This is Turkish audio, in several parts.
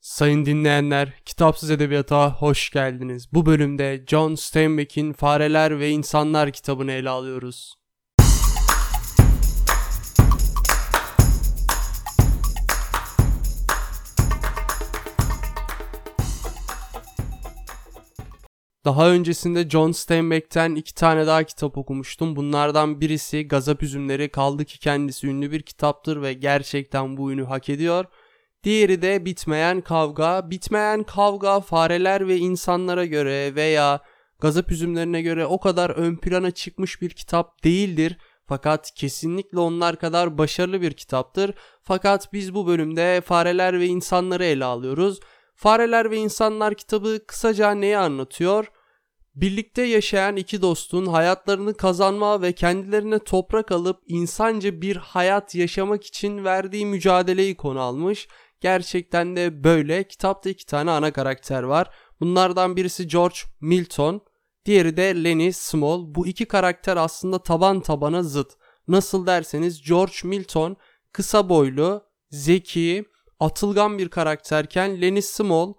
Sayın dinleyenler, Kitapsız Edebiyat'a hoş geldiniz. Bu bölümde John Steinbeck'in Fareler ve İnsanlar kitabını ele alıyoruz. Daha öncesinde John Steinbeck'ten iki tane daha kitap okumuştum. Bunlardan birisi Gazap Üzümleri kaldı ki kendisi ünlü bir kitaptır ve gerçekten bu ünü hak ediyor. Diğeri de Bitmeyen Kavga. Bitmeyen Kavga fareler ve insanlara göre veya Gazap Üzümlerine göre o kadar ön plana çıkmış bir kitap değildir. Fakat kesinlikle onlar kadar başarılı bir kitaptır. Fakat biz bu bölümde fareler ve insanları ele alıyoruz. Fareler ve İnsanlar kitabı kısaca neyi anlatıyor? Birlikte yaşayan iki dostun hayatlarını kazanma ve kendilerine toprak alıp insanca bir hayat yaşamak için verdiği mücadeleyi konu almış. Gerçekten de böyle. Kitapta iki tane ana karakter var. Bunlardan birisi George Milton, diğeri de Lenny Small. Bu iki karakter aslında taban tabana zıt. Nasıl derseniz George Milton kısa boylu, zeki, atılgan bir karakterken Lenny Small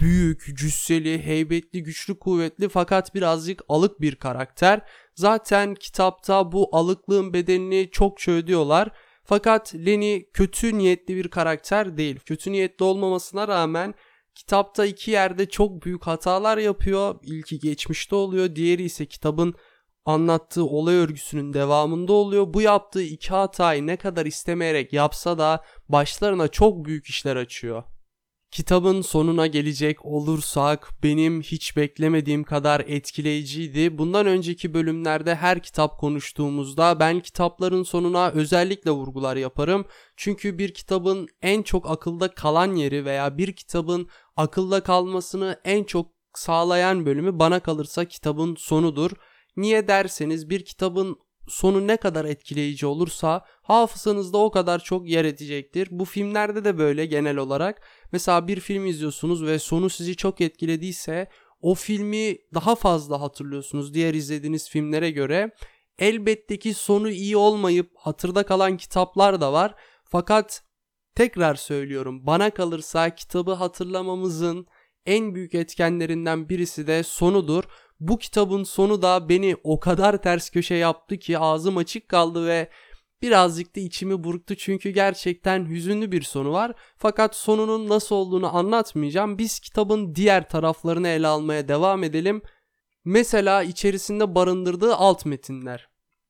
büyük, cüsseli, heybetli, güçlü, kuvvetli fakat birazcık alık bir karakter. Zaten kitapta bu alıklığın bedenini çokça ödüyorlar. Fakat Lenny kötü niyetli bir karakter değil. Kötü niyetli olmamasına rağmen kitapta iki yerde çok büyük hatalar yapıyor. İlki geçmişte oluyor, diğeri ise kitabın anlattığı olay örgüsünün devamında oluyor. Bu yaptığı iki hatayı ne kadar istemeyerek yapsa da başlarına çok büyük işler açıyor. Kitabın sonuna gelecek olursak benim hiç beklemediğim kadar etkileyiciydi. Bundan önceki bölümlerde her kitap konuştuğumuzda ben kitapların sonuna özellikle vurgular yaparım. Çünkü bir kitabın en çok akılda kalan yeri veya bir kitabın akılda kalmasını en çok sağlayan bölümü bana kalırsa kitabın sonudur. Niye derseniz bir kitabın sonu ne kadar etkileyici olursa hafızanızda o kadar çok yer edecektir. Bu filmlerde de böyle genel olarak. Mesela bir film izliyorsunuz ve sonu sizi çok etkilediyse o filmi daha fazla hatırlıyorsunuz diğer izlediğiniz filmlere göre. Elbette ki sonu iyi olmayıp hatırda kalan kitaplar da var. Fakat tekrar söylüyorum bana kalırsa kitabı hatırlamamızın en büyük etkenlerinden birisi de sonudur. Bu kitabın sonu da beni o kadar ters köşe yaptı ki ağzım açık kaldı ve birazcık da içimi burktu çünkü gerçekten hüzünlü bir sonu var. Fakat sonunun nasıl olduğunu anlatmayacağım. Biz kitabın diğer taraflarını ele almaya devam edelim. Mesela içerisinde barındırdığı alt metinler.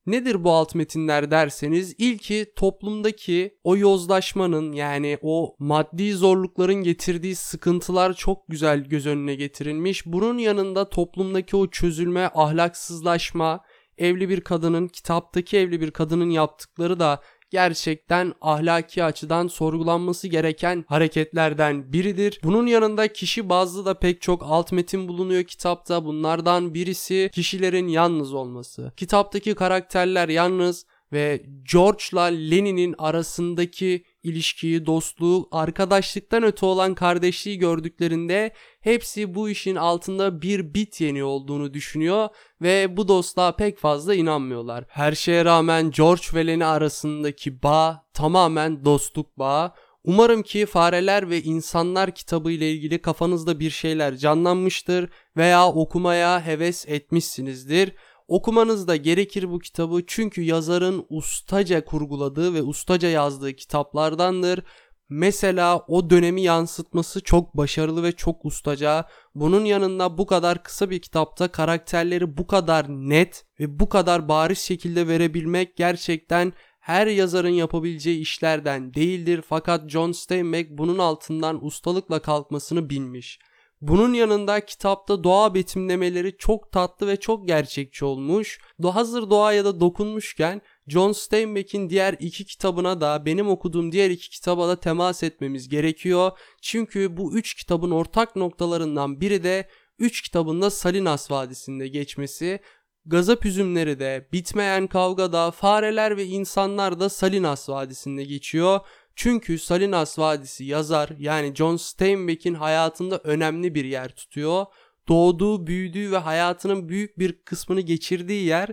Nedir bu alt metinler derseniz ilki toplumdaki o yozlaşmanın yani o maddi zorlukların getirdiği sıkıntılar çok güzel göz önüne getirilmiş. Bunun yanında toplumdaki o çözülme, ahlaksızlaşma, evli bir kadının kitaptaki evli bir kadının yaptıkları da gerçekten ahlaki açıdan sorgulanması gereken hareketlerden biridir. Bunun yanında kişi bazlı da pek çok alt metin bulunuyor kitapta. Bunlardan birisi kişilerin yalnız olması. Kitaptaki karakterler yalnız ve George'la Lenin'in arasındaki ilişkiyi, dostluğu, arkadaşlıktan öte olan kardeşliği gördüklerinde hepsi bu işin altında bir bit yeni olduğunu düşünüyor ve bu dostluğa pek fazla inanmıyorlar. Her şeye rağmen George ve Lenny arasındaki bağ tamamen dostluk bağı. Umarım ki Fareler ve İnsanlar kitabı ile ilgili kafanızda bir şeyler canlanmıştır veya okumaya heves etmişsinizdir. Okumanız da gerekir bu kitabı çünkü yazarın ustaca kurguladığı ve ustaca yazdığı kitaplardandır. Mesela o dönemi yansıtması çok başarılı ve çok ustaca. Bunun yanında bu kadar kısa bir kitapta karakterleri bu kadar net ve bu kadar bariz şekilde verebilmek gerçekten her yazarın yapabileceği işlerden değildir. Fakat John Steinbeck bunun altından ustalıkla kalkmasını bilmiş. Bunun yanında kitapta doğa betimlemeleri çok tatlı ve çok gerçekçi olmuş. Hazır doğaya da dokunmuşken John Steinbeck'in diğer iki kitabına da benim okuduğum diğer iki kitaba da temas etmemiz gerekiyor. Çünkü bu üç kitabın ortak noktalarından biri de üç kitabında Salinas Vadisi'nde geçmesi. Gazap üzümleri de, bitmeyen kavgada, fareler ve insanlar da Salinas Vadisi'nde geçiyor. Çünkü Salinas Vadisi yazar yani John Steinbeck'in hayatında önemli bir yer tutuyor. Doğduğu, büyüdüğü ve hayatının büyük bir kısmını geçirdiği yer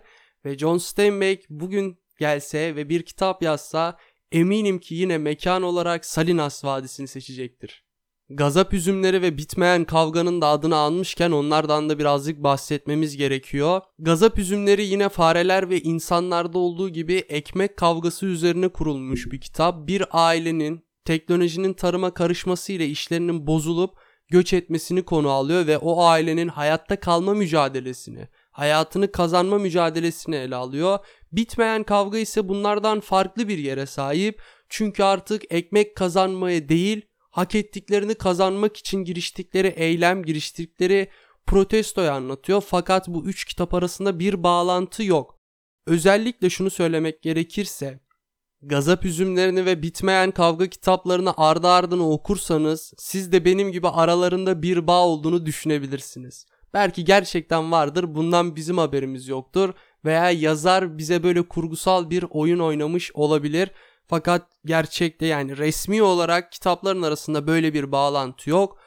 ve John Steinbeck bugün gelse ve bir kitap yazsa eminim ki yine mekan olarak Salinas Vadisi'ni seçecektir. Gazap üzümleri ve bitmeyen kavganın da adını almışken onlardan da birazcık bahsetmemiz gerekiyor. Gazap üzümleri yine fareler ve insanlarda olduğu gibi ekmek kavgası üzerine kurulmuş bir kitap. Bir ailenin teknolojinin tarıma karışmasıyla işlerinin bozulup göç etmesini konu alıyor ve o ailenin hayatta kalma mücadelesini, hayatını kazanma mücadelesini ele alıyor. Bitmeyen kavga ise bunlardan farklı bir yere sahip. Çünkü artık ekmek kazanmaya değil, hak ettiklerini kazanmak için giriştikleri eylem, giriştikleri protestoyu anlatıyor. Fakat bu üç kitap arasında bir bağlantı yok. Özellikle şunu söylemek gerekirse Gazap üzümlerini ve bitmeyen kavga kitaplarını ardı ardına okursanız siz de benim gibi aralarında bir bağ olduğunu düşünebilirsiniz. Belki gerçekten vardır bundan bizim haberimiz yoktur veya yazar bize böyle kurgusal bir oyun oynamış olabilir. Fakat gerçekte yani resmi olarak kitapların arasında böyle bir bağlantı yok.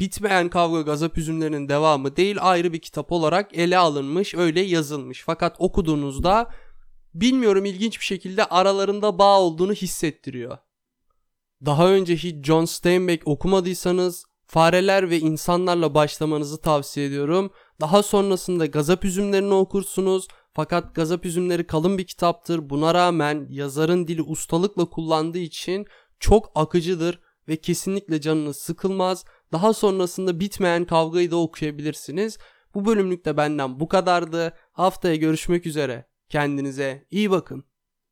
Bitmeyen kavga gazap üzümlerinin devamı değil ayrı bir kitap olarak ele alınmış öyle yazılmış. Fakat okuduğunuzda bilmiyorum ilginç bir şekilde aralarında bağ olduğunu hissettiriyor. Daha önce hiç John Steinbeck okumadıysanız Fareler ve insanlarla başlamanızı tavsiye ediyorum. Daha sonrasında Gazap üzümlerini okursunuz. Fakat Gazap üzümleri kalın bir kitaptır. Buna rağmen yazarın dili ustalıkla kullandığı için çok akıcıdır ve kesinlikle canınız sıkılmaz. Daha sonrasında bitmeyen kavgayı da okuyabilirsiniz. Bu bölümlük de benden bu kadardı. Haftaya görüşmek üzere. Kendinize iyi bakın.